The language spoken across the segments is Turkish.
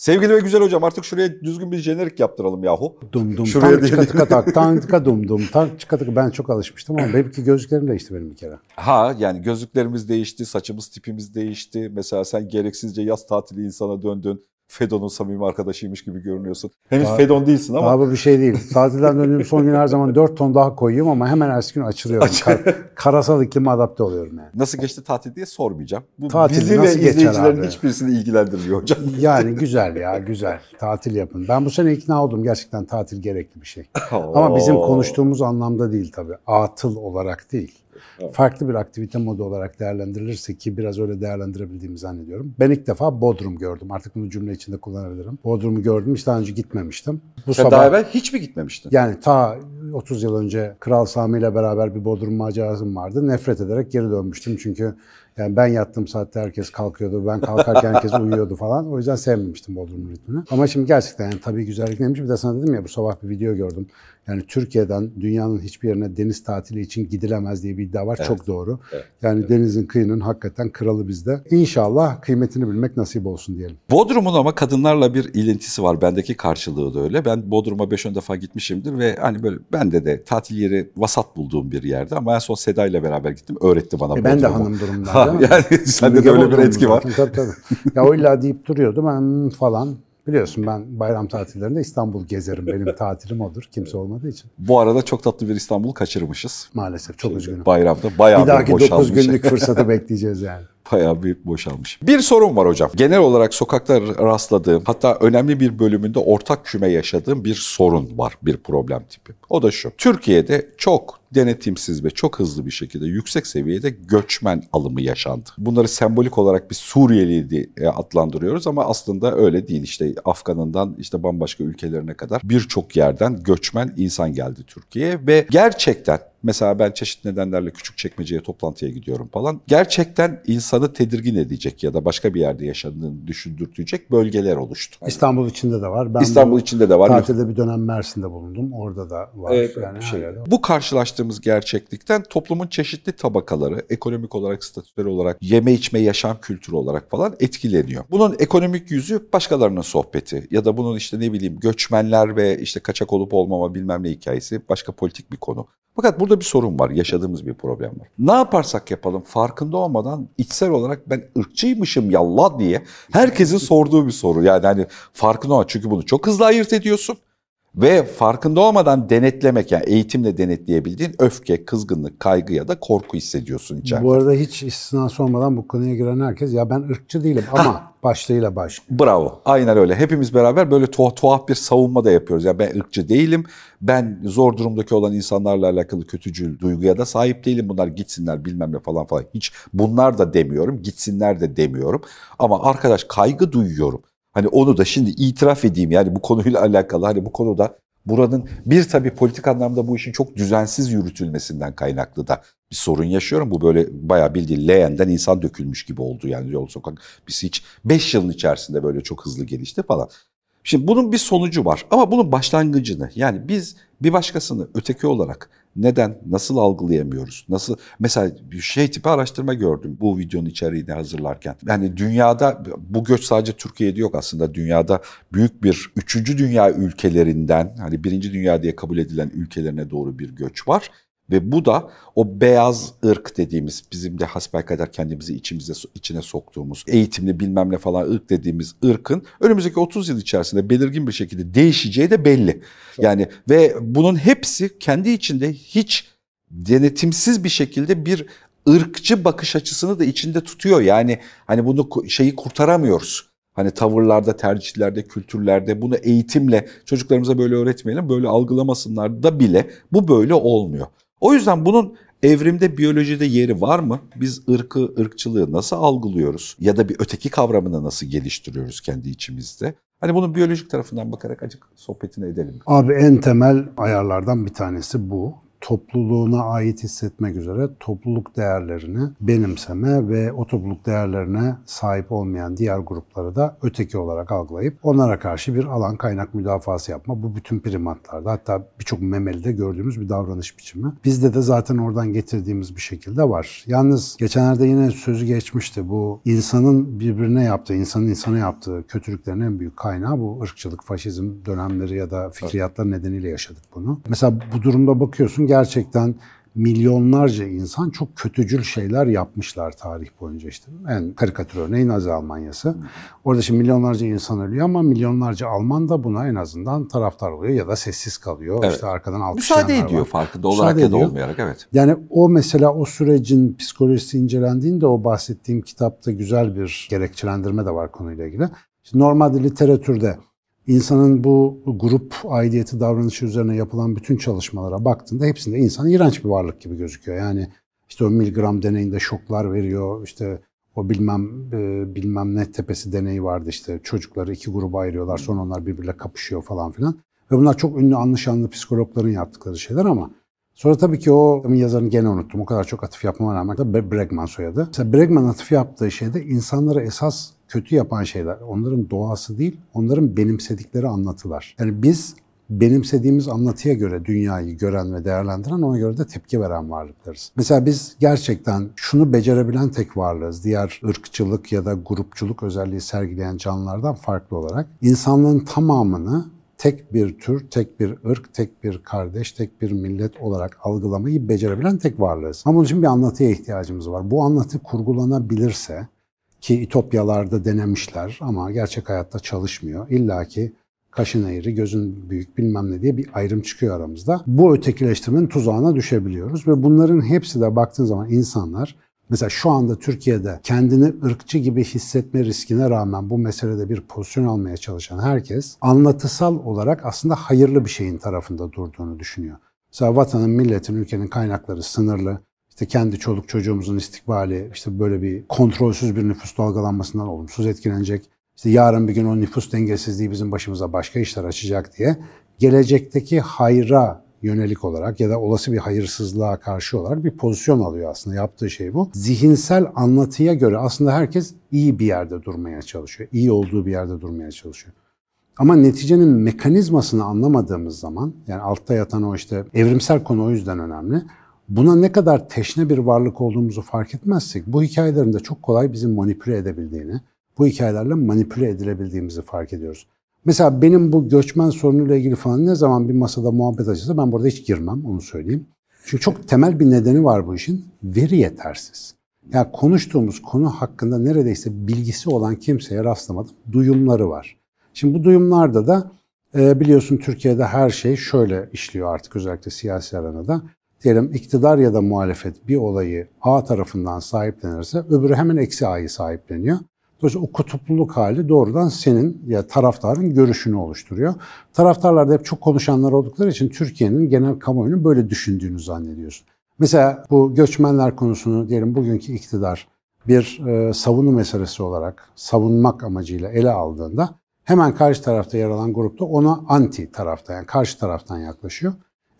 Sevgili ve güzel hocam artık şuraya düzgün bir jenerik yaptıralım yahu. Dum dum Şuraya tank çıka tıka tak tank tıka dum dum tank çıka tıka. Ben çok alışmıştım ama benimki gözlüklerim değişti benim bir kere. Ha yani gözlüklerimiz değişti, saçımız tipimiz değişti. Mesela sen gereksizce yaz tatili insana döndün. Fedon'un samimi arkadaşıymış gibi görünüyorsun. Henüz Daha- Fedon değilsin ama. Bu bir şey değil. Tatilden döndüğüm son gün her zaman 4 ton daha koyuyorum ama hemen ertesi gün açılıyorum. Kar- karasal iklime adapte oluyorum yani. Nasıl geçti tatil diye sormayacağım. Bu Tatil bizi ve nasıl geçer izleyicilerin abi? hiçbirisini ilgilendirmiyor hocam. Yani güzel ya güzel. Tatil yapın. Ben bu sene ikna oldum. Gerçekten tatil gerekli bir şey. Ama bizim konuştuğumuz anlamda değil tabii. Atıl olarak değil. Evet. Farklı bir aktivite modu olarak değerlendirilirse ki biraz öyle değerlendirebildiğimi zannediyorum. Ben ilk defa Bodrum gördüm. Artık bunu cümle içinde kullanabilirim. Bodrum'u gördüm. Hiç daha önce gitmemiştim. Bu Sen daha evvel hiç mi gitmemiştin? yani ta 30 yıl önce Kral Sami ile beraber bir Bodrum macerasım vardı. Nefret ederek geri dönmüştüm çünkü yani ben yattığım saatte herkes kalkıyordu. Ben kalkarken herkes uyuyordu falan. O yüzden sevmemiştim Bodrum ritmini. Ama şimdi gerçekten yani tabii güzellik neymiş. Bir de sana dedim ya bu sabah bir video gördüm. Yani Türkiye'den dünyanın hiçbir yerine deniz tatili için gidilemez diye bir iddia var. Evet. Çok doğru. Evet. Yani denizin kıyının hakikaten kralı bizde. İnşallah kıymetini bilmek nasip olsun diyelim. Bodrum'un ama kadınlarla bir ilintisi var. Bendeki karşılığı da öyle. Ben Bodrum'a 5-10 defa gitmişimdir ve hani böyle bende de tatil yeri vasat bulduğum bir yerde ama en son Seda ile beraber gittim. Öğretti bana E ben de Bodrum'u. hanım durumunda. Ha, değil mi? yani sende de öyle bir etki var. zaten, Tabii tabii. Ya o illa deyip duruyordu ben "Hmm" falan. Biliyorsun ben bayram tatillerinde İstanbul gezerim. Benim tatilim odur. Kimse olmadığı için. Bu arada çok tatlı bir İstanbul kaçırmışız. Maalesef çok üzgünüm. Bayramda bayağı Bir dahaki 9 boşalmış. günlük fırsatı bekleyeceğiz yani. Bayağı bir boşalmış. Bir sorun var hocam. Genel olarak sokakta rastladığım hatta önemli bir bölümünde ortak küme yaşadığım bir sorun var. Bir problem tipi. O da şu. Türkiye'de çok denetimsiz ve çok hızlı bir şekilde yüksek seviyede göçmen alımı yaşandı. Bunları sembolik olarak bir Suriyeli diye e, adlandırıyoruz ama aslında öyle değil. İşte Afgan'ından işte bambaşka ülkelerine kadar birçok yerden göçmen insan geldi Türkiye'ye ve gerçekten Mesela ben çeşitli nedenlerle küçük çekmeceye toplantıya gidiyorum falan. Gerçekten insanı tedirgin edecek ya da başka bir yerde yaşadığını düşündürtecek bölgeler oluştu. İstanbul içinde de var. Ben İstanbul bu içinde de var. Tatilde bir dönem Mersin'de bulundum. Orada da var. Evet, yani şey. Bu karşılaştığımız gerçeklikten toplumun çeşitli tabakaları, ekonomik olarak, statüleri olarak, yeme içme, yaşam kültürü olarak falan etkileniyor. Bunun ekonomik yüzü başkalarının sohbeti ya da bunun işte ne bileyim göçmenler ve işte kaçak olup olmama bilmem ne hikayesi başka politik bir konu. Fakat burada bir sorun var, yaşadığımız bir problem var. Ne yaparsak yapalım farkında olmadan içsel olarak ben ırkçıymışım yallah diye herkesin sorduğu bir soru. Yani hani farkında olmadan çünkü bunu çok hızlı ayırt ediyorsun. Ve farkında olmadan denetlemek yani eğitimle denetleyebildiğin öfke, kızgınlık, kaygı ya da korku hissediyorsun içeride. Bu arada hiç istisnası olmadan bu konuya giren herkes ya ben ırkçı değilim ama başlığıyla baş. Bravo. Aynen öyle. Hepimiz beraber böyle tuhaf, tuhaf bir savunma da yapıyoruz. Yani ben ırkçı değilim. Ben zor durumdaki olan insanlarla alakalı kötücül duyguya da sahip değilim. Bunlar gitsinler bilmem ne falan falan. Hiç bunlar da demiyorum. Gitsinler de demiyorum. Ama arkadaş kaygı duyuyorum. Hani onu da şimdi itiraf edeyim yani bu konuyla alakalı hani bu konuda buranın bir tabii politik anlamda bu işin çok düzensiz yürütülmesinden kaynaklı da bir sorun yaşıyorum. Bu böyle bayağı bildiğin leğenden insan dökülmüş gibi oldu yani yol sokak. Biz hiç 5 yılın içerisinde böyle çok hızlı gelişti falan. Şimdi bunun bir sonucu var ama bunun başlangıcını yani biz bir başkasını öteki olarak neden, nasıl algılayamıyoruz? Nasıl mesela bir şey tipi araştırma gördüm bu videonun içeriğini hazırlarken. Yani dünyada bu göç sadece Türkiye'de yok aslında dünyada büyük bir üçüncü dünya ülkelerinden hani birinci dünya diye kabul edilen ülkelerine doğru bir göç var. Ve bu da o beyaz ırk dediğimiz bizim de hasbelkader kendimizi içimize içine soktuğumuz eğitimli bilmem ne falan ırk dediğimiz ırkın önümüzdeki 30 yıl içerisinde belirgin bir şekilde değişeceği de belli. Yani ve bunun hepsi kendi içinde hiç denetimsiz bir şekilde bir ırkçı bakış açısını da içinde tutuyor. Yani hani bunu şeyi kurtaramıyoruz. Hani tavırlarda, tercihlerde, kültürlerde bunu eğitimle çocuklarımıza böyle öğretmeyelim, böyle algılamasınlar da bile bu böyle olmuyor. O yüzden bunun evrimde, biyolojide yeri var mı? Biz ırkı, ırkçılığı nasıl algılıyoruz? Ya da bir öteki kavramını nasıl geliştiriyoruz kendi içimizde? Hani bunun biyolojik tarafından bakarak acık sohbetini edelim. Abi en temel ayarlardan bir tanesi bu. Topluluğuna ait hissetmek üzere topluluk değerlerini benimseme ve o topluluk değerlerine sahip olmayan diğer grupları da öteki olarak algılayıp onlara karşı bir alan kaynak müdafası yapma. Bu bütün primatlarda hatta birçok memelide gördüğümüz bir davranış biçimi. Bizde de zaten oradan getirdiğimiz bir şekilde var. Yalnız geçenlerde yine sözü geçmişti. Bu insanın birbirine yaptığı, insanın insana yaptığı kötülüklerin en büyük kaynağı bu ırkçılık, faşizm dönemleri ya da fikriyatlar nedeniyle yaşadık bunu. Mesela bu durumda bakıyorsun gerçekten milyonlarca insan çok kötücül şeyler yapmışlar tarih boyunca işte. En karikatür örneği Nazi Almanyası. Orada şimdi milyonlarca insan ölüyor ama milyonlarca Alman da buna en azından taraftar oluyor ya da sessiz kalıyor. Evet. İşte arkadan alkışlayanlar Müsaade ediyor var. farkında Müsaade olarak ya da ediyor. olmayarak evet. Yani o mesela o sürecin psikolojisi incelendiğinde o bahsettiğim kitapta güzel bir gerekçelendirme de var konuyla ilgili. Şimdi normalde literatürde insanın bu grup aidiyeti davranışı üzerine yapılan bütün çalışmalara baktığında hepsinde insan iğrenç bir varlık gibi gözüküyor. Yani işte o miligram deneyinde şoklar veriyor, işte o bilmem e, bilmem ne tepesi deneyi vardı işte çocukları iki gruba ayırıyorlar sonra onlar birbiriyle kapışıyor falan filan. Ve bunlar çok ünlü anlı şanlı psikologların yaptıkları şeyler ama Sonra tabii ki o yazarını gene unuttum. O kadar çok atıf yapmama rağmen da Bregman soyadı. Mesela Bregman atıf yaptığı şeyde insanları esas kötü yapan şeyler onların doğası değil, onların benimsedikleri anlatılar. Yani biz benimsediğimiz anlatıya göre dünyayı gören ve değerlendiren ona göre de tepki veren varlıklarız. Mesela biz gerçekten şunu becerebilen tek varlığız. Diğer ırkçılık ya da grupçuluk özelliği sergileyen canlılardan farklı olarak insanlığın tamamını tek bir tür, tek bir ırk, tek bir kardeş, tek bir millet olarak algılamayı becerebilen tek varlığız. Ama bunun için bir anlatıya ihtiyacımız var. Bu anlatı kurgulanabilirse ki İtopyalarda denemişler ama gerçek hayatta çalışmıyor. İlla ki kaşın eğri, gözün büyük bilmem ne diye bir ayrım çıkıyor aramızda. Bu ötekileştirmenin tuzağına düşebiliyoruz ve bunların hepsi de baktığın zaman insanlar Mesela şu anda Türkiye'de kendini ırkçı gibi hissetme riskine rağmen bu meselede bir pozisyon almaya çalışan herkes anlatısal olarak aslında hayırlı bir şeyin tarafında durduğunu düşünüyor. Mesela vatanın, milletin, ülkenin kaynakları sınırlı. İşte kendi çoluk çocuğumuzun istikbali işte böyle bir kontrolsüz bir nüfus dalgalanmasından olumsuz etkilenecek. İşte yarın bir gün o nüfus dengesizliği bizim başımıza başka işler açacak diye gelecekteki hayra yönelik olarak ya da olası bir hayırsızlığa karşı olarak bir pozisyon alıyor aslında. Yaptığı şey bu. Zihinsel anlatıya göre aslında herkes iyi bir yerde durmaya çalışıyor. İyi olduğu bir yerde durmaya çalışıyor. Ama neticenin mekanizmasını anlamadığımız zaman, yani altta yatan o işte evrimsel konu o yüzden önemli. Buna ne kadar teşne bir varlık olduğumuzu fark etmezsek, bu hikayelerin de çok kolay bizi manipüle edebildiğini, bu hikayelerle manipüle edilebildiğimizi fark ediyoruz. Mesela benim bu göçmen sorunuyla ilgili falan ne zaman bir masada muhabbet açılsa ben burada hiç girmem, onu söyleyeyim. Çünkü çok temel bir nedeni var bu işin. Veri yetersiz. Yani konuştuğumuz konu hakkında neredeyse bilgisi olan kimseye rastlamadım. Duyumları var. Şimdi bu duyumlarda da e, biliyorsun Türkiye'de her şey şöyle işliyor artık özellikle siyasi arenada. Diyelim iktidar ya da muhalefet bir olayı A tarafından sahiplenirse öbürü hemen eksi A'yı sahipleniyor. Dolayısıyla o kutupluluk hali doğrudan senin ya taraftarın görüşünü oluşturuyor. Taraftarlar da hep çok konuşanlar oldukları için Türkiye'nin genel kamuoyunun böyle düşündüğünü zannediyorsun. Mesela bu göçmenler konusunu diyelim bugünkü iktidar bir e, savunu meselesi olarak savunmak amacıyla ele aldığında hemen karşı tarafta yer alan grupta ona anti tarafta yani karşı taraftan yaklaşıyor.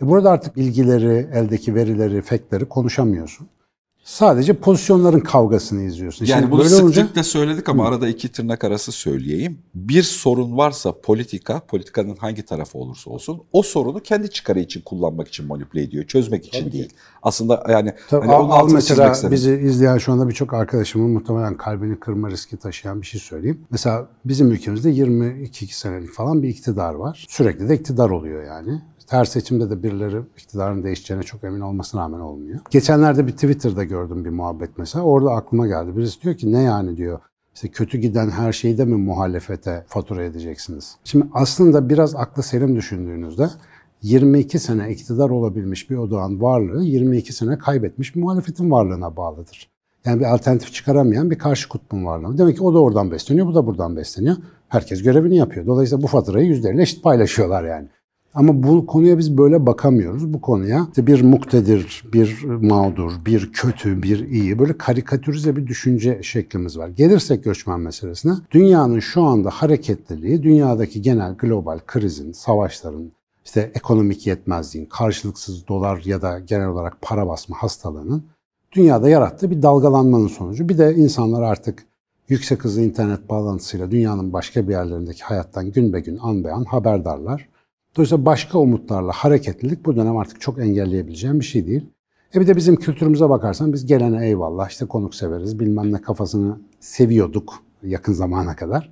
E burada artık bilgileri, eldeki verileri, faktleri konuşamıyorsun. Sadece pozisyonların kavgasını izliyorsun. Yani Şimdi bunu böyle olunca- sıklıkla söyledik ama arada iki tırnak arası söyleyeyim. Bir sorun varsa politika, politikanın hangi tarafı olursa olsun o sorunu kendi çıkarı için kullanmak için manipüle ediyor. Çözmek için değil. Aslında yani Tabii, hani al, al mesela bizi izleyen şu anda birçok arkadaşımın muhtemelen kalbini kırma riski taşıyan bir şey söyleyeyim. Mesela bizim ülkemizde 22 senelik falan bir iktidar var. Sürekli de iktidar oluyor yani. Her seçimde de birileri iktidarın değişeceğine çok emin olmasına rağmen olmuyor. Geçenlerde bir Twitter'da gördüm bir muhabbet mesela. Orada aklıma geldi. Birisi diyor ki ne yani diyor. İşte kötü giden her şeyi de mi muhalefete fatura edeceksiniz? Şimdi aslında biraz aklı selim düşündüğünüzde 22 sene iktidar olabilmiş bir odağın varlığı 22 sene kaybetmiş bir muhalefetin varlığına bağlıdır. Yani bir alternatif çıkaramayan bir karşı kutbun varlığı. Demek ki o da oradan besleniyor, bu da buradan besleniyor. Herkes görevini yapıyor. Dolayısıyla bu faturayı yüzleriyle eşit paylaşıyorlar yani. Ama bu konuya biz böyle bakamıyoruz. Bu konuya işte bir muktedir, bir mağdur, bir kötü, bir iyi böyle karikatürize bir düşünce şeklimiz var. Gelirsek göçmen meselesine, dünyanın şu anda hareketliliği, dünyadaki genel global krizin, savaşların, işte ekonomik yetmezliğin, karşılıksız dolar ya da genel olarak para basma hastalığının dünyada yarattığı bir dalgalanmanın sonucu. Bir de insanlar artık yüksek hızlı internet bağlantısıyla dünyanın başka bir yerlerindeki hayattan gün be gün, an be an haberdarlar. Dolayısıyla başka umutlarla hareketlilik bu dönem artık çok engelleyebileceğim bir şey değil. E bir de bizim kültürümüze bakarsan biz gelene eyvallah işte konuk severiz bilmem ne kafasını seviyorduk yakın zamana kadar.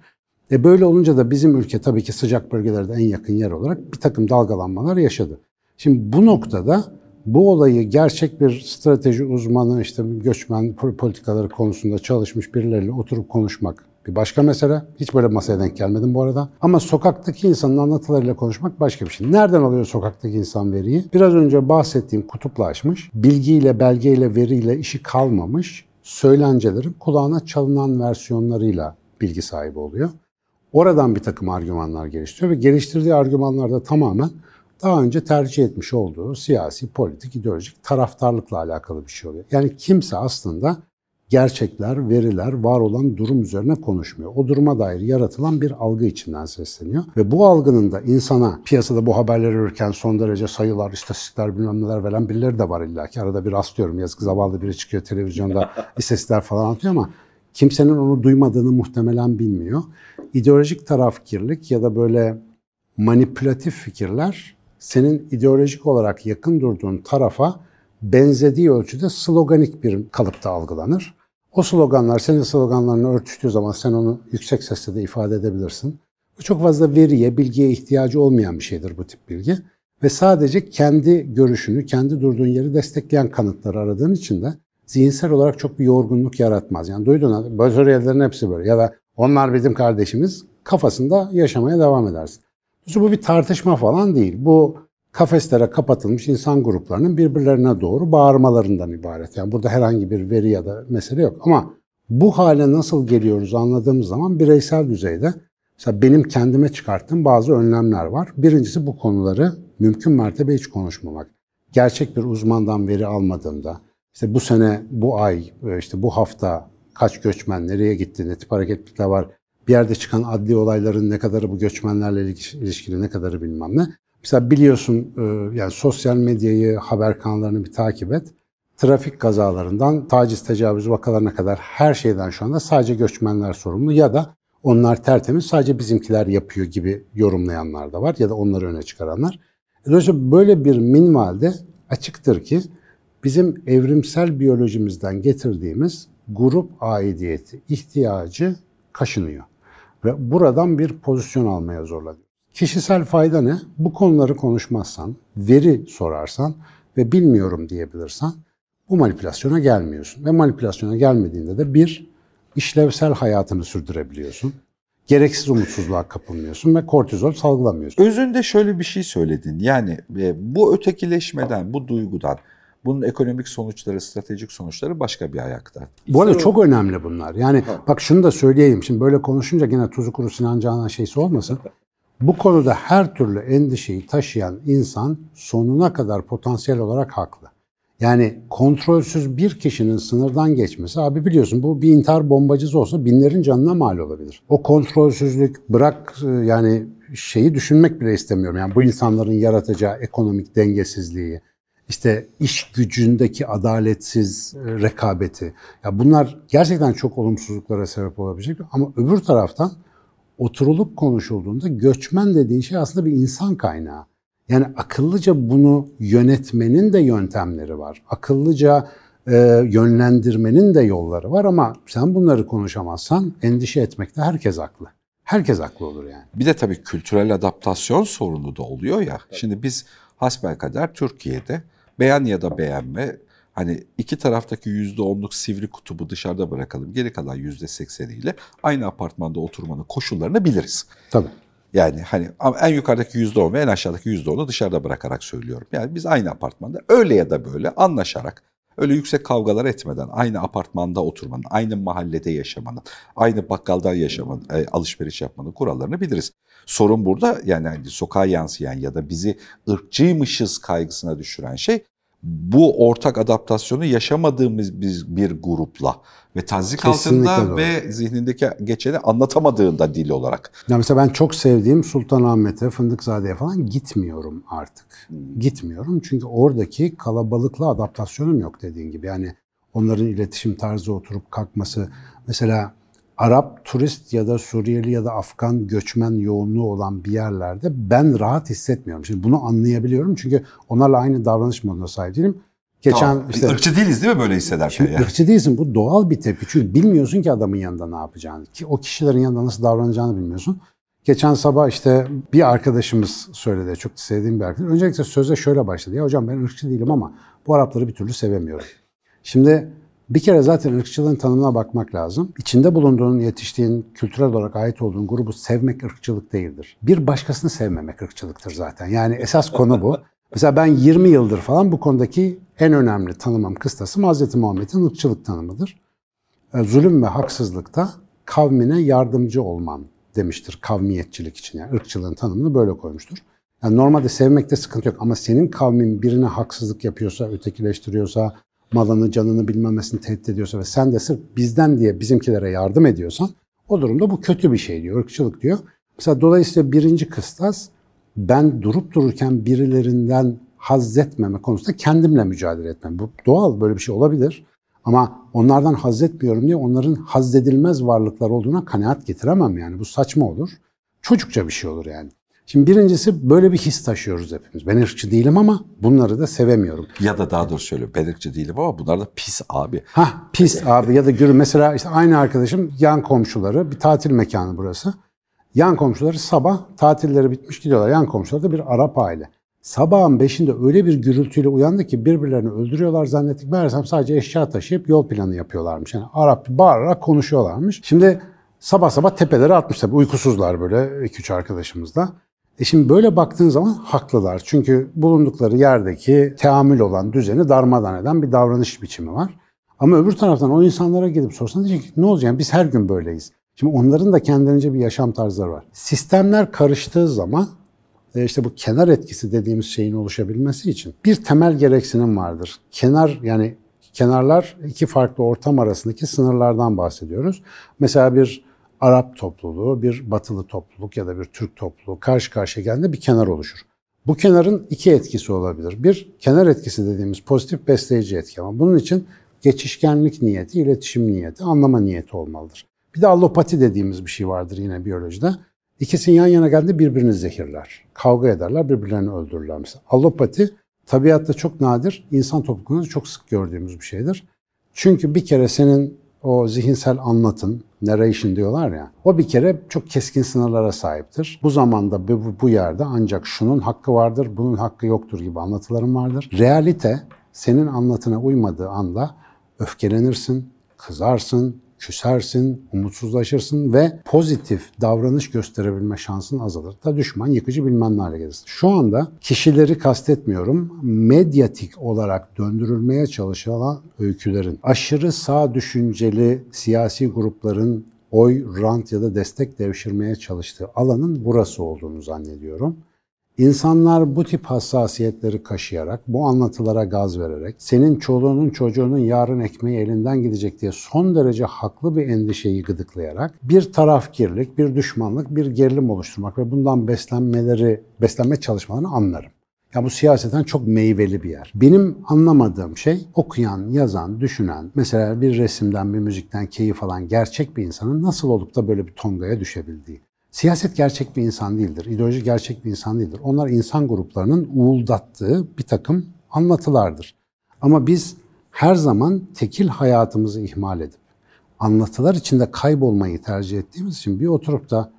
E böyle olunca da bizim ülke tabii ki sıcak bölgelerde en yakın yer olarak bir takım dalgalanmalar yaşadı. Şimdi bu noktada bu olayı gerçek bir strateji uzmanı, işte göçmen politikaları konusunda çalışmış birileriyle oturup konuşmak bir başka mesele. Hiç böyle masaya denk gelmedim bu arada. Ama sokaktaki insanın anlatılarıyla konuşmak başka bir şey. Nereden alıyor sokaktaki insan veriyi? Biraz önce bahsettiğim kutuplaşmış, bilgiyle, belgeyle, veriyle işi kalmamış söylencelerin kulağına çalınan versiyonlarıyla bilgi sahibi oluyor. Oradan bir takım argümanlar geliştiriyor ve geliştirdiği argümanlar da tamamen daha önce tercih etmiş olduğu siyasi, politik, ideolojik taraftarlıkla alakalı bir şey oluyor. Yani kimse aslında gerçekler, veriler, var olan durum üzerine konuşmuyor. O duruma dair yaratılan bir algı içinden sesleniyor. Ve bu algının da insana piyasada bu haberleri verirken son derece sayılar, istatistikler bilmem neler veren birileri de var illa ki. Arada bir rastlıyorum. Yazık zavallı biri çıkıyor televizyonda istatistikler falan anlatıyor ama kimsenin onu duymadığını muhtemelen bilmiyor. İdeolojik tarafkirlik ya da böyle manipülatif fikirler senin ideolojik olarak yakın durduğun tarafa benzediği ölçüde sloganik bir kalıpta algılanır. O sloganlar senin sloganlarına örtüştüğü zaman sen onu yüksek sesle de ifade edebilirsin. Çok fazla veriye, bilgiye ihtiyacı olmayan bir şeydir bu tip bilgi. Ve sadece kendi görüşünü, kendi durduğun yeri destekleyen kanıtları aradığın için de zihinsel olarak çok bir yorgunluk yaratmaz. Yani duyduğun başarı hepsi böyle ya da onlar bizim kardeşimiz kafasında yaşamaya devam edersin. Bu bir tartışma falan değil. Bu kafeslere kapatılmış insan gruplarının birbirlerine doğru bağırmalarından ibaret. Yani burada herhangi bir veri ya da mesele yok. Ama bu hale nasıl geliyoruz anladığımız zaman bireysel düzeyde mesela benim kendime çıkarttığım bazı önlemler var. Birincisi bu konuları mümkün mertebe hiç konuşmamak. Gerçek bir uzmandan veri almadığımda, işte bu sene, bu ay, işte bu hafta kaç göçmen nereye gitti, ne tip hareketlikler var, bir yerde çıkan adli olayların ne kadarı bu göçmenlerle ilişkili, ne kadarı bilmem ne. Mesela biliyorsun e, yani sosyal medyayı, haber kanallarını bir takip et. Trafik kazalarından taciz, tecavüz vakalarına kadar her şeyden şu anda sadece göçmenler sorumlu ya da onlar tertemiz sadece bizimkiler yapıyor gibi yorumlayanlar da var ya da onları öne çıkaranlar. Dolayısıyla böyle bir minvalde açıktır ki bizim evrimsel biyolojimizden getirdiğimiz grup aidiyeti, ihtiyacı kaşınıyor. Ve buradan bir pozisyon almaya zorlanıyor. Kişisel fayda ne? Bu konuları konuşmazsan, veri sorarsan ve bilmiyorum diyebilirsen bu manipülasyona gelmiyorsun. Ve manipülasyona gelmediğinde de bir, işlevsel hayatını sürdürebiliyorsun. Gereksiz umutsuzluğa kapılmıyorsun ve kortizol salgılamıyorsun. Özünde şöyle bir şey söyledin. Yani e, bu ötekileşmeden, bu duygudan bunun ekonomik sonuçları, stratejik sonuçları başka bir ayakta. Bu arada çok önemli bunlar. Yani ha. bak şunu da söyleyeyim. Şimdi böyle konuşunca gene tuzu kuru Sinan Canan şeysi olmasın. Bu konuda her türlü endişeyi taşıyan insan sonuna kadar potansiyel olarak haklı. Yani kontrolsüz bir kişinin sınırdan geçmesi, abi biliyorsun bu bir intihar bombacısı olsa binlerin canına mal olabilir. O kontrolsüzlük bırak e, yani şeyi düşünmek bile istemiyorum. Yani bu insanların yaratacağı ekonomik dengesizliği, işte iş gücündeki adaletsiz e, rekabeti. Ya bunlar gerçekten çok olumsuzluklara sebep olabilecek ama öbür taraftan oturulup konuşulduğunda göçmen dediğin şey aslında bir insan kaynağı. Yani akıllıca bunu yönetmenin de yöntemleri var. Akıllıca e, yönlendirmenin de yolları var ama sen bunları konuşamazsan endişe etmekte herkes haklı. Herkes haklı olur yani. Bir de tabii kültürel adaptasyon sorunu da oluyor ya. Şimdi biz hasbelkader Türkiye'de beğen ya da beğenme Hani iki taraftaki yüzde onluk sivri kutubu dışarıda bırakalım. Geri kalan yüzde sekseniyle aynı apartmanda oturmanın koşullarını biliriz. Tabii. Yani hani en yukarıdaki yüzde on ve en aşağıdaki yüzde onu dışarıda bırakarak söylüyorum. Yani biz aynı apartmanda öyle ya da böyle anlaşarak öyle yüksek kavgalar etmeden aynı apartmanda oturmanın, aynı mahallede yaşamanın, aynı bakkaldan yaşamanın, e, alışveriş yapmanın kurallarını biliriz. Sorun burada yani, yani sokağa yansıyan ya da bizi ırkçıymışız kaygısına düşüren şey bu ortak adaptasyonu yaşamadığımız biz bir grupla ve tazik Kesinlikle altında doğru. ve zihnindeki geçeni anlatamadığında dil olarak. Ya mesela ben çok sevdiğim Sultanahmet'e, Fındıkzade'ye falan gitmiyorum artık. Gitmiyorum çünkü oradaki kalabalıkla adaptasyonum yok dediğin gibi. Yani onların iletişim tarzı oturup kalkması. Mesela Arap turist ya da Suriyeli ya da Afgan göçmen yoğunluğu olan bir yerlerde ben rahat hissetmiyorum. Şimdi bunu anlayabiliyorum çünkü onlarla aynı davranış moduna sahip değilim. Geçen Tamam. işte Irkçı değiliz değil mi böyle hissederken? Şimdi yani? ırkçı değilsin. Bu doğal bir tepki. Çünkü bilmiyorsun ki adamın yanında ne yapacağını. Ki o kişilerin yanında nasıl davranacağını bilmiyorsun. Geçen sabah işte bir arkadaşımız söyledi. Çok sevdiğim bir arkadaş. Öncelikle söze şöyle başladı. Ya hocam ben ırkçı değilim ama bu Arapları bir türlü sevemiyorum. Şimdi bir kere zaten ırkçılığın tanımına bakmak lazım. İçinde bulunduğun, yetiştiğin, kültürel olarak ait olduğun grubu sevmek ırkçılık değildir. Bir başkasını sevmemek ırkçılıktır zaten. Yani esas konu bu. Mesela ben 20 yıldır falan bu konudaki en önemli tanımam kıstası Hz. Muhammed'in ırkçılık tanımıdır. E, Zulüm ve haksızlıkta kavmine yardımcı olman demiştir kavmiyetçilik için. Yani ırkçılığın tanımını böyle koymuştur. Yani normalde sevmekte sıkıntı yok ama senin kavmin birine haksızlık yapıyorsa, ötekileştiriyorsa, malını, canını bilmemesini tehdit ediyorsa ve sen de sırf bizden diye bizimkilere yardım ediyorsan o durumda bu kötü bir şey diyor, ırkçılık diyor. Mesela dolayısıyla birinci kıstas ben durup dururken birilerinden haz etmeme konusunda kendimle mücadele etmem. Bu doğal böyle bir şey olabilir. Ama onlardan haz etmiyorum diye onların haz edilmez varlıklar olduğuna kanaat getiremem yani. Bu saçma olur. Çocukça bir şey olur yani. Şimdi birincisi böyle bir his taşıyoruz hepimiz. Ben ırkçı değilim ama bunları da sevemiyorum. Ya da daha doğrusu söylüyorum ben ırkçı değilim ama bunlar da pis abi. Hah pis abi ya da gürü. Mesela işte aynı arkadaşım yan komşuları bir tatil mekanı burası. Yan komşuları sabah tatilleri bitmiş gidiyorlar. Yan komşuları da bir Arap aile. Sabahın beşinde öyle bir gürültüyle uyandı ki birbirlerini öldürüyorlar zannettik. Meğersem sadece eşya taşıyıp yol planı yapıyorlarmış. Yani Arap bağırarak konuşuyorlarmış. Şimdi sabah sabah tepeleri atmış tabii uykusuzlar böyle iki üç arkadaşımız da. E şimdi böyle baktığın zaman haklılar. Çünkü bulundukları yerdeki teamül olan düzeni darmadan eden bir davranış biçimi var. Ama öbür taraftan o insanlara gidip sorsan diyecek ki ne olacak? Biz her gün böyleyiz. Şimdi onların da kendilerince bir yaşam tarzları var. Sistemler karıştığı zaman e, işte bu kenar etkisi dediğimiz şeyin oluşabilmesi için bir temel gereksinim vardır. Kenar yani kenarlar iki farklı ortam arasındaki sınırlardan bahsediyoruz. Mesela bir Arap topluluğu, bir batılı topluluk ya da bir Türk topluluğu karşı karşıya geldiğinde bir kenar oluşur. Bu kenarın iki etkisi olabilir. Bir, kenar etkisi dediğimiz pozitif besleyici etki ama bunun için geçişkenlik niyeti, iletişim niyeti, anlama niyeti olmalıdır. Bir de allopati dediğimiz bir şey vardır yine biyolojide. İkisi yan yana geldiğinde birbirini zehirler. Kavga ederler, birbirlerini öldürürler mesela. Allopati tabiatta çok nadir, insan toplumunda çok sık gördüğümüz bir şeydir. Çünkü bir kere senin o zihinsel anlatın, narration diyorlar ya, o bir kere çok keskin sınırlara sahiptir. Bu zamanda bu, bu yerde ancak şunun hakkı vardır, bunun hakkı yoktur gibi anlatılarım vardır. Realite senin anlatına uymadığı anda öfkelenirsin, kızarsın, küsersin, umutsuzlaşırsın ve pozitif davranış gösterebilme şansın azalır. Da düşman yıkıcı bilmem ne hale gelirsin. Şu anda kişileri kastetmiyorum, medyatik olarak döndürülmeye çalışılan öykülerin, aşırı sağ düşünceli siyasi grupların oy, rant ya da destek devşirmeye çalıştığı alanın burası olduğunu zannediyorum. İnsanlar bu tip hassasiyetleri kaşıyarak, bu anlatılara gaz vererek, senin çoluğunun çocuğunun yarın ekmeği elinden gidecek diye son derece haklı bir endişeyi gıdıklayarak bir tarafkirlik, bir düşmanlık, bir gerilim oluşturmak ve bundan beslenmeleri, beslenme çalışmalarını anlarım. Ya bu siyaseten çok meyveli bir yer. Benim anlamadığım şey okuyan, yazan, düşünen, mesela bir resimden, bir müzikten keyif alan gerçek bir insanın nasıl olup da böyle bir tongaya düşebildiği. Siyaset gerçek bir insan değildir. İdeoloji gerçek bir insan değildir. Onlar insan gruplarının uğuldattığı bir takım anlatılardır. Ama biz her zaman tekil hayatımızı ihmal edip anlatılar içinde kaybolmayı tercih ettiğimiz için bir oturup da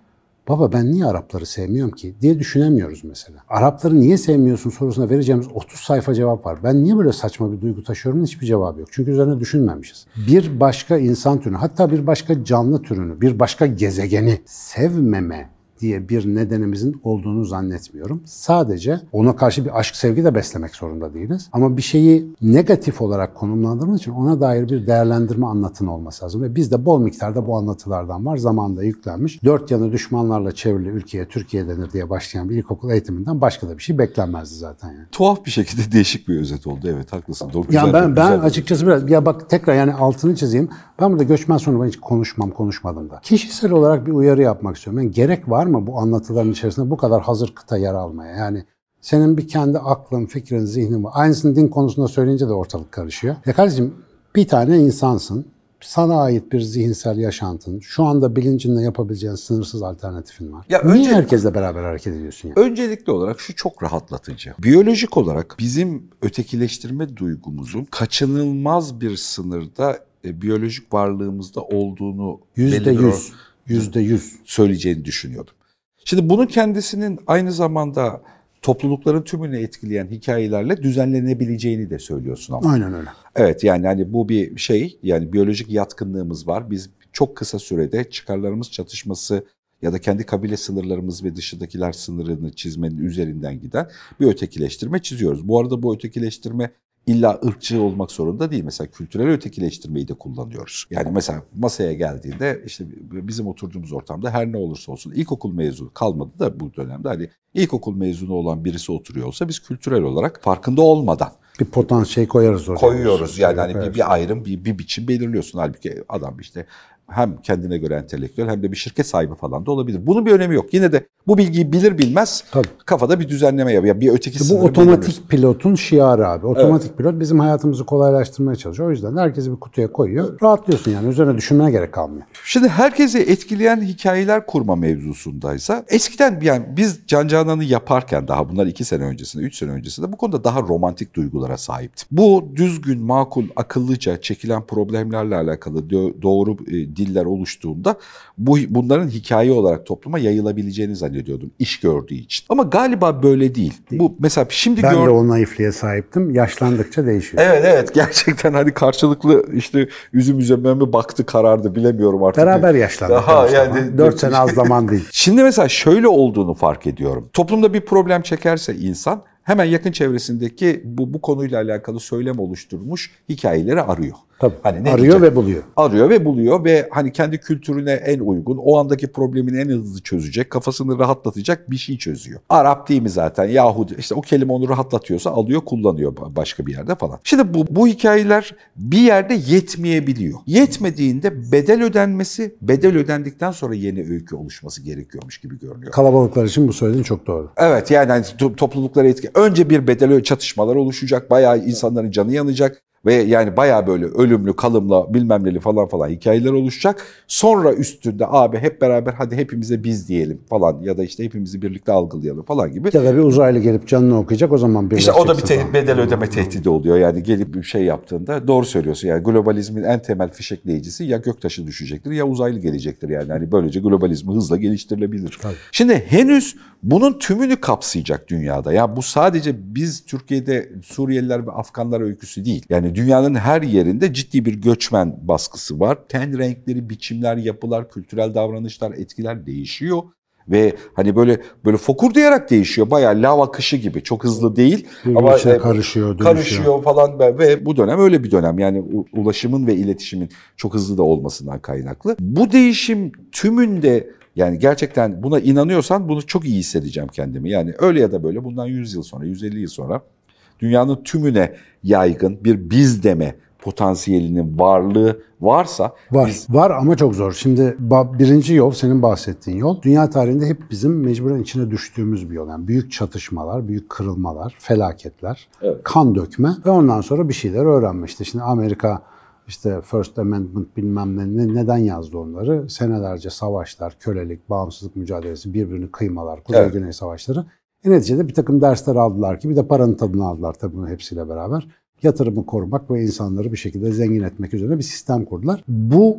baba ben niye Arapları sevmiyorum ki diye düşünemiyoruz mesela. Arapları niye sevmiyorsun sorusuna vereceğimiz 30 sayfa cevap var. Ben niye böyle saçma bir duygu taşıyorum hiçbir cevabı yok. Çünkü üzerine düşünmemişiz. Bir başka insan türünü hatta bir başka canlı türünü, bir başka gezegeni sevmeme diye bir nedenimizin olduğunu zannetmiyorum. Sadece ona karşı bir aşk sevgi de beslemek zorunda değiliz. Ama bir şeyi negatif olarak konumlandırmak için ona dair bir değerlendirme anlatın olması lazım. Ve bizde bol miktarda bu anlatılardan var. Zamanında yüklenmiş. Dört yanı düşmanlarla çevrili ülkeye Türkiye denir diye başlayan bir ilkokul eğitiminden başka da bir şey beklenmezdi zaten yani. Tuhaf bir şekilde değişik bir özet oldu. Evet haklısın. Doğru, Yani güzel, ben ben güzel. açıkçası biraz ya bak tekrar yani altını çizeyim. Ben burada göçmen sorunu ben hiç konuşmam konuşmadım da. Kişisel olarak bir uyarı yapmak istiyorum. Yani gerek var mı bu anlatıların içerisinde bu kadar hazır kıta yer almaya? Yani senin bir kendi aklın, fikrin, zihnin var. Aynısını din konusunda söyleyince de ortalık karışıyor. Ya kardeşim bir tane insansın. Sana ait bir zihinsel yaşantın, şu anda bilincinle yapabileceğin sınırsız alternatifin var. Ya Niye önce- herkesle beraber hareket ediyorsun ya? Öncelikli olarak şu çok rahatlatıcı. Biyolojik olarak bizim ötekileştirme duygumuzun kaçınılmaz bir sınırda e, biyolojik varlığımızda olduğunu Yüzde belli bir yüz. Yüzde yüz. söyleyeceğini düşünüyordum. Şimdi bunun kendisinin aynı zamanda toplulukların tümünü etkileyen hikayelerle düzenlenebileceğini de söylüyorsun ama. Aynen öyle. Evet yani hani bu bir şey yani biyolojik yatkınlığımız var. Biz çok kısa sürede çıkarlarımız çatışması ya da kendi kabile sınırlarımız ve dışındakiler sınırını çizmenin üzerinden giden bir ötekileştirme çiziyoruz. Bu arada bu ötekileştirme illa ırkçı olmak zorunda değil. Mesela kültürel ötekileştirmeyi de kullanıyoruz. Yani mesela masaya geldiğinde işte bizim oturduğumuz ortamda her ne olursa olsun ilkokul mezunu kalmadı da bu dönemde hani ilkokul mezunu olan birisi oturuyor olsa biz kültürel olarak farkında olmadan Bir potansiyel koyarız oraya. koyuyoruz. Yani hani Evet. bir, bir ayrım, bir, bir biçim belirliyorsun. Halbuki adam işte hem kendine göre entelektüel hem de bir şirket sahibi falan da olabilir. Bunun bir önemi yok. Yine de bu bilgiyi bilir bilmez Tabii. kafada bir düzenleme yapıyor. Bir öteki Bu otomatik pilotun şiarı abi. Otomatik pilot bizim hayatımızı kolaylaştırmaya çalışıyor. O yüzden de herkesi bir kutuya koyuyor. Rahatlıyorsun yani. Üzerine düşünmene gerek kalmıyor. Şimdi herkesi etkileyen hikayeler kurma mevzusundaysa eskiden yani biz Can Canan'ı yaparken daha bunlar iki sene öncesinde, üç sene öncesinde bu konuda daha romantik duygulara sahiptim. Bu düzgün, makul, akıllıca çekilen problemlerle alakalı do- doğru e, diller oluştuğunda bu bunların hikaye olarak topluma yayılabileceğini zannediyordum iş gördüğü için. Ama galiba böyle değil. Bu mesela şimdi Ben gör- de o naifliğe sahiptim. Yaşlandıkça değişiyor. Evet evet gerçekten hani karşılıklı işte üzüm üzerime mi baktı karardı bilemiyorum artık. Beraber yaşlandık. Daha yani- Dört sene az zaman değil. Şimdi mesela şöyle olduğunu fark ediyorum. Toplumda bir problem çekerse insan hemen yakın çevresindeki bu, bu konuyla alakalı söylem oluşturmuş hikayeleri arıyor. Tabii. Hani ne Arıyor diyecek? ve buluyor. arıyor ve buluyor ve hani kendi kültürüne en uygun, o andaki problemini en hızlı çözecek, kafasını rahatlatacak bir şey çözüyor. Arap değil mi zaten? Yahudi işte o kelime onu rahatlatıyorsa alıyor, kullanıyor başka bir yerde falan. Şimdi bu bu hikayeler bir yerde yetmeyebiliyor. Yetmediğinde bedel ödenmesi, bedel ödendikten sonra yeni öykü oluşması gerekiyormuş gibi görünüyor. Kalabalıklar için bu söylediğin çok doğru. Evet yani hani to- topluluklara etki. Önce bir bedel çatışmalar oluşacak. Bayağı insanların canı yanacak. Ve yani bayağı böyle ölümlü, kalımlı, bilmem neli falan falan hikayeler oluşacak. Sonra üstünde abi hep beraber hadi hepimize biz diyelim falan ya da işte hepimizi birlikte algılayalım falan gibi. Ya da bir uzaylı gelip canını okuyacak o zaman İşte birleşeceksin o da bir te- bedel ödeme tehdidi oluyor. Yani gelip bir şey yaptığında doğru söylüyorsun. Yani globalizmin en temel fişekleyicisi ya göktaşı düşecektir ya uzaylı gelecektir. Yani hani böylece globalizmi hızla geliştirilebilir. Tabii. Şimdi henüz bunun tümünü kapsayacak dünyada. Ya bu sadece biz Türkiye'de Suriyeliler ve Afganlar öyküsü değil. Yani dünyanın her yerinde ciddi bir göçmen baskısı var. Ten renkleri, biçimler, yapılar, kültürel davranışlar, etkiler değişiyor. Ve hani böyle böyle fokurdayarak değişiyor. Bayağı lav akışı gibi. Çok hızlı değil. Ama e, karışıyor, dönüşüyor. karışıyor falan ve- bu dönem öyle bir dönem. Yani ulaşımın ve iletişimin çok hızlı da olmasından kaynaklı. Bu değişim tümünde yani gerçekten buna inanıyorsan bunu çok iyi hissedeceğim kendimi. Yani öyle ya da böyle bundan 100 yıl sonra, 150 yıl sonra dünyanın tümüne yaygın bir biz deme potansiyelinin varlığı varsa Var. biz Var ama çok zor. Şimdi birinci yol senin bahsettiğin yol. Dünya tarihinde hep bizim mecburen içine düştüğümüz bir yol. Yani büyük çatışmalar, büyük kırılmalar, felaketler, Evet. kan dökme ve ondan sonra bir şeyler öğrenme. İşte şimdi Amerika işte First Amendment bilmem ne, ne- neden yazdı onları? Senelerce savaşlar, kölelik, bağımsızlık mücadelesi, birbirini kıymalar, Kuzey Evet. Güney savaşları. E neticede bir takım dersler aldılar ki bir de paranın tadını aldılar tabii bunun hepsiyle beraber. Yatırımı korumak ve insanları bir şekilde zengin etmek üzere bir sistem kurdular. Bu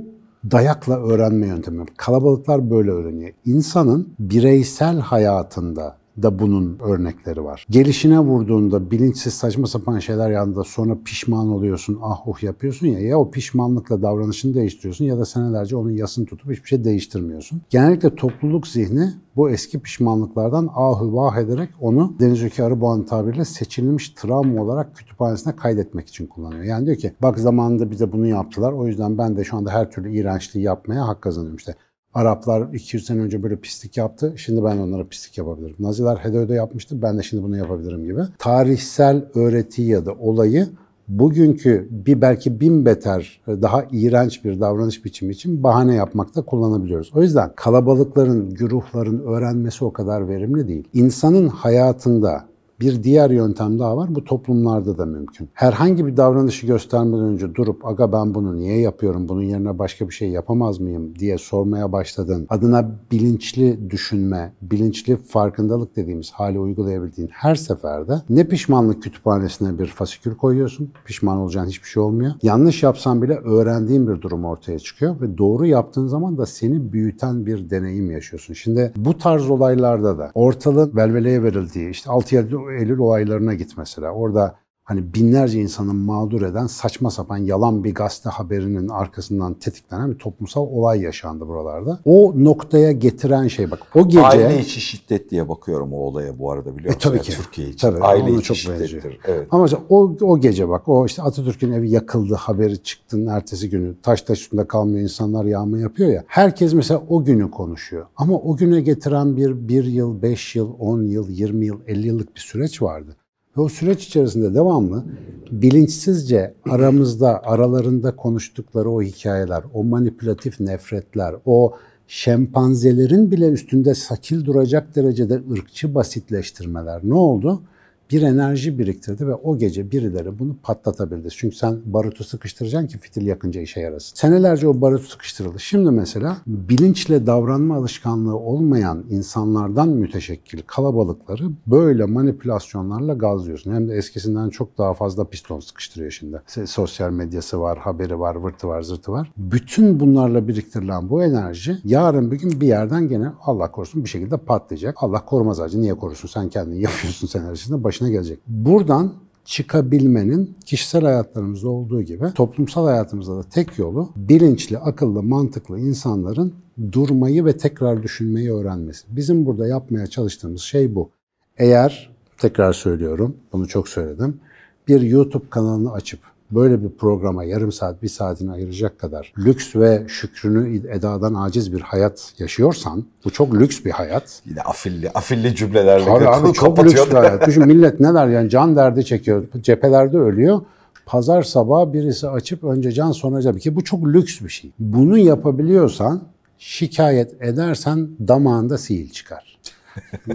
dayakla öğrenme yöntemi. Kalabalıklar böyle öğreniyor. İnsanın bireysel hayatında da bunun örnekleri var. Gelişine vurduğunda bilinçsiz saçma sapan şeyler yanında sonra pişman oluyorsun, ah uh yapıyorsun ya ya o pişmanlıkla davranışını değiştiriyorsun ya da senelerce onun yasını tutup hiçbir şey değiştirmiyorsun. Genellikle topluluk zihni bu eski pişmanlıklardan ahı vah ederek onu Deniz Öki Arıboğan tabiriyle seçilmiş travma olarak kütüphanesine kaydetmek için kullanıyor. Yani diyor ki bak zamanında bize bunu yaptılar o yüzden ben de şu anda her türlü iğrençliği yapmaya hak kazanıyorum işte. Araplar 200 sene önce böyle pislik yaptı. Şimdi ben onlara pislik yapabilirim. Naziler HDÖ'de yapmıştı. Ben de şimdi bunu yapabilirim gibi. Tarihsel öğretiyi ya da olayı bugünkü bir belki bin beter daha iğrenç bir davranış biçimi için bahane yapmakta kullanabiliyoruz. O yüzden kalabalıkların, güruhların öğrenmesi o kadar verimli değil. İnsanın hayatında bir diğer yöntem daha var. Bu toplumlarda da mümkün. Herhangi bir davranışı göstermeden önce durup aga ben bunu niye yapıyorum, bunun yerine başka bir şey yapamaz mıyım diye sormaya başladın. Adına bilinçli düşünme, bilinçli farkındalık dediğimiz hali uygulayabildiğin her seferde ne pişmanlık kütüphanesine bir fasikül koyuyorsun. Pişman olacağın hiçbir şey olmuyor. Yanlış yapsan bile öğrendiğin bir durum ortaya çıkıyor ve doğru yaptığın zaman da seni büyüten bir deneyim yaşıyorsun. Şimdi bu tarz olaylarda da ortalığın velveleye verildiği işte 6 Eylül olaylarına git mesela. Orada hani binlerce insanın mağdur eden saçma sapan yalan bir gazete haberinin arkasından tetiklenen bir toplumsal olay yaşandı buralarda. O noktaya getiren şey bak o gece... Aile içi şiddet diye bakıyorum o olaya bu arada biliyor musun? E, tabii ki. Türkiye için. Tabii, Aile içi çok şiddettir. benziyor. Evet. Ama mesela o, o gece bak o işte Atatürk'ün evi yakıldı haberi çıktığının ertesi günü taş taş üstünde kalmıyor insanlar yağma yapıyor ya. Herkes mesela o günü konuşuyor. Ama o güne getiren bir, bir yıl, beş yıl, on yıl, yirmi yıl, elli yıllık bir süreç vardı. Ve o süreç içerisinde devamlı bilinçsizce aramızda, aralarında konuştukları o hikayeler, o manipülatif nefretler, o şempanzelerin bile üstünde sakil duracak derecede ırkçı basitleştirmeler ne oldu? Bir enerji biriktirdi ve o gece birileri bunu patlatabildi. Çünkü sen barutu sıkıştıracaksın ki fitil yakınca işe yarasın. Senelerce o barut sıkıştırıldı. Şimdi mesela bilinçle davranma alışkanlığı olmayan insanlardan müteşekkil kalabalıkları böyle manipülasyonlarla gazlıyorsun. Hem de eskisinden çok daha fazla piston sıkıştırıyor şimdi. Sosyal medyası var, haberi var, vırtı var, zırtı var. Bütün bunlarla biriktirilen bu enerji yarın bir gün bir yerden gene Allah korusun bir şekilde patlayacak. Allah korumaz acı. Niye korusun? Sen kendini yapıyorsun senaryosunda başına gelecek. Buradan çıkabilmenin kişisel hayatlarımızda olduğu gibi toplumsal hayatımızda da tek yolu bilinçli, akıllı, mantıklı insanların durmayı ve tekrar düşünmeyi öğrenmesi. Bizim burada yapmaya çalıştığımız şey bu. Eğer, tekrar söylüyorum, bunu çok söyledim, bir YouTube kanalını açıp böyle bir programa yarım saat, bir saatini ayıracak kadar lüks ve şükrünü edadan aciz bir hayat yaşıyorsan, bu çok lüks bir hayat. Yine afilli, afilli cümlelerle Tabii abi çok lüks bir hayat. Düşün millet neler yani can derdi çekiyor, cephelerde ölüyor. Pazar sabahı birisi açıp önce can sonra. Ki bu çok lüks bir şey. Bunu yapabiliyorsan, şikayet edersen damağında sihir çıkar.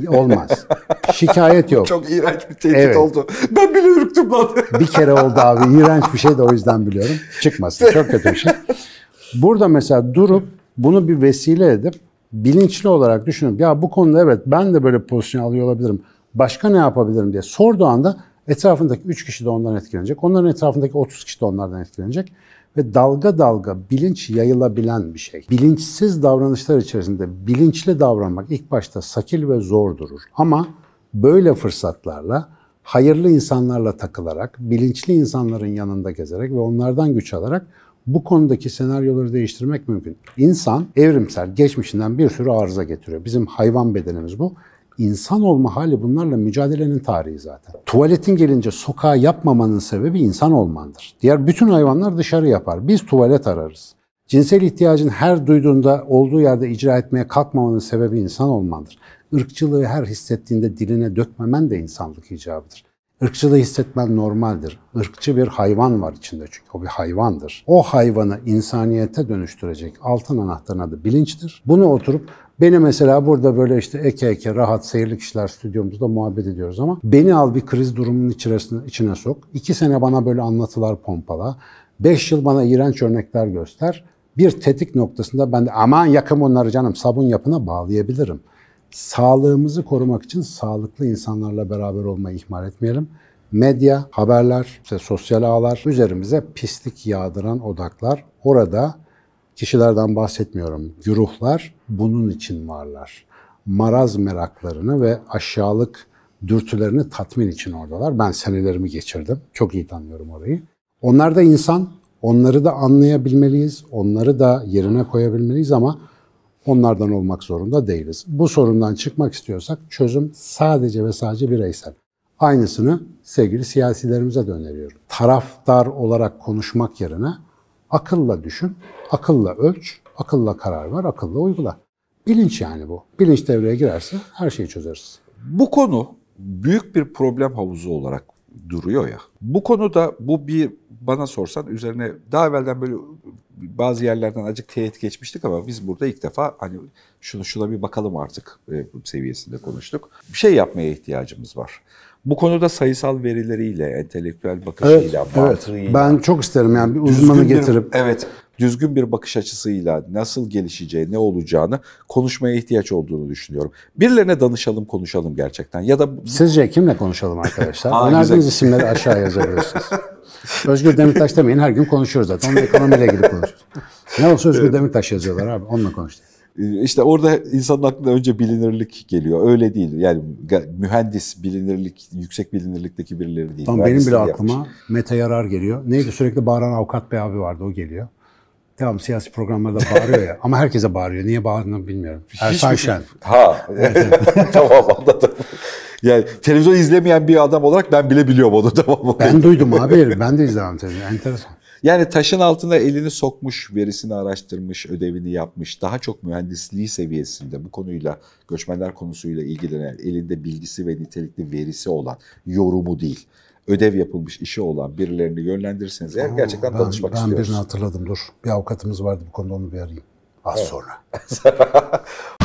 Olmaz. Şikayet yok. Çok iğrenç bir tehdit Evet. oldu. Ben bile ürktüm lan. Bir kere oldu abi. İğrenç bir şey de o yüzden biliyorum. Çıkmasın. Çok kötü bir şey. Burada mesela durup bunu bir vesile edip bilinçli olarak düşünüp ya bu konuda evet ben de böyle pozisyon alıyor olabilirim. Başka ne yapabilirim diye sorduğu anda etrafındaki 3 kişi de ondan etkilenecek. Onların etrafındaki 30 kişi de onlardan etkilenecek. Ve dalga dalga bilinç yayılabilen bir şey. Bilinçsiz davranışlar içerisinde bilinçli davranmak ilk başta sakil ve zor durur. Ama böyle fırsatlarla hayırlı insanlarla takılarak, bilinçli insanların yanında gezerek ve onlardan güç alarak bu konudaki senaryoları değiştirmek mümkün. İnsan evrimsel geçmişinden bir sürü arıza getiriyor. Bizim hayvan bedenimiz bu. İnsan olma hali bunlarla mücadelenin tarihi zaten. Tuvaletin gelince sokağa yapmamanın sebebi insan olmandır. Diğer bütün hayvanlar dışarı yapar. Biz tuvalet ararız. Cinsel ihtiyacın her duyduğunda olduğu yerde icra etmeye kalkmamanın sebebi insan olmandır. Irkçılığı her hissettiğinde diline dökmemen de insanlık icabıdır. Irkçılığı hissetmen normaldir. Irkçı bir hayvan var içinde çünkü o bir hayvandır. O hayvanı insaniyete dönüştürecek altın anahtarın adı bilinçtir. Bunu oturup beni mesela burada böyle işte eke eke rahat seyirli kişiler stüdyomuzda muhabbet ediyoruz ama beni al bir kriz durumunun içerisine, içine sok. İki sene bana böyle anlatılar pompala. Beş yıl bana iğrenç örnekler göster. Bir tetik noktasında ben de aman yakın onları canım sabun yapına bağlayabilirim. Sağlığımızı korumak için sağlıklı insanlarla beraber olmayı ihmal etmeyelim. Medya, haberler, işte sosyal ağlar üzerimize pislik yağdıran odaklar. Orada kişilerden bahsetmiyorum. Güruhlar bunun için varlar. maraz meraklarını ve aşağılık dürtülerini tatmin için oradalar. Ben senelerimi geçirdim. Çok iyi tanıyorum orayı. Onlar da insan. Onları da anlayabilmeliyiz. Onları da yerine koyabilmeliyiz ama onlardan olmak zorunda değiliz. Bu sorundan çıkmak istiyorsak çözüm sadece ve sadece bireysel. Aynısını sevgili siyasilerimize de öneriyorum. Taraftar olarak konuşmak yerine akılla düşün, akılla ölç, akılla karar ver, akılla uygula. Bilinç yani bu. Bilinç devreye girerse her şeyi çözeriz. Bu konu büyük bir problem havuzu olarak duruyor ya. Bu konuda bu bir bana sorsan üzerine daha evvelden böyle bazı yerlerden acık teyit geçmiştik ama biz burada ilk defa hani şunu şuna bir bakalım artık e, seviyesinde konuştuk. Bir şey yapmaya ihtiyacımız var. Bu konuda sayısal verileriyle, entelektüel bakışıyla, mantığıyla, Ben çok isterim yani bir uzmanı bir- getirip evet düzgün bir bakış açısıyla nasıl gelişeceği, ne olacağını konuşmaya ihtiyaç olduğunu düşünüyorum. Birilerine danışalım, konuşalım gerçekten. Ya da Sizce kimle konuşalım arkadaşlar? Önerdiğiniz isimleri aşağı yazabilirsiniz. Özgür Demirtaş demeyin her gün konuşuyoruz zaten. Onun ekonomiyle ilgili konuşuyoruz. Ne olsa Özgür Demirtaş yazıyorlar abi. Onunla konuştuk. İşte orada insanın aklına önce bilinirlik geliyor. Öyle değil. Yani mühendis, bilinirlik, yüksek bilinirlikteki birileri değil. Tamam benim bile yapmış. aklıma Mete Yarar geliyor. Neydi sürekli bağıran avukat bey abi vardı o geliyor. Tamam siyasi programlarda bağırıyor ya. Ama herkese bağırıyor. Niye bağırdığını bilmiyorum. Ersan Şen. Ha, tamam anladım. Yani televizyon izlemeyen bir adam olarak ben bile biliyorum onu tamam? Ben duydum abi. Ben de izlemem televizyon. Enteresan. Yani taşın altına elini sokmuş, verisini araştırmış, ödevini yapmış, daha çok mühendisliği seviyesinde bu konuyla, göçmenler konusuyla ilgilenen, elinde bilgisi ve nitelikli verisi olan, yorumu değil, ödev yapılmış işi olan birilerini yönlendirirseniz eğer gerçekten Ben, danışmak ben istiyoruz. birini hatırladım dur. Bir avukatımız vardı bu konuda onu bir arayayım. Az sonra.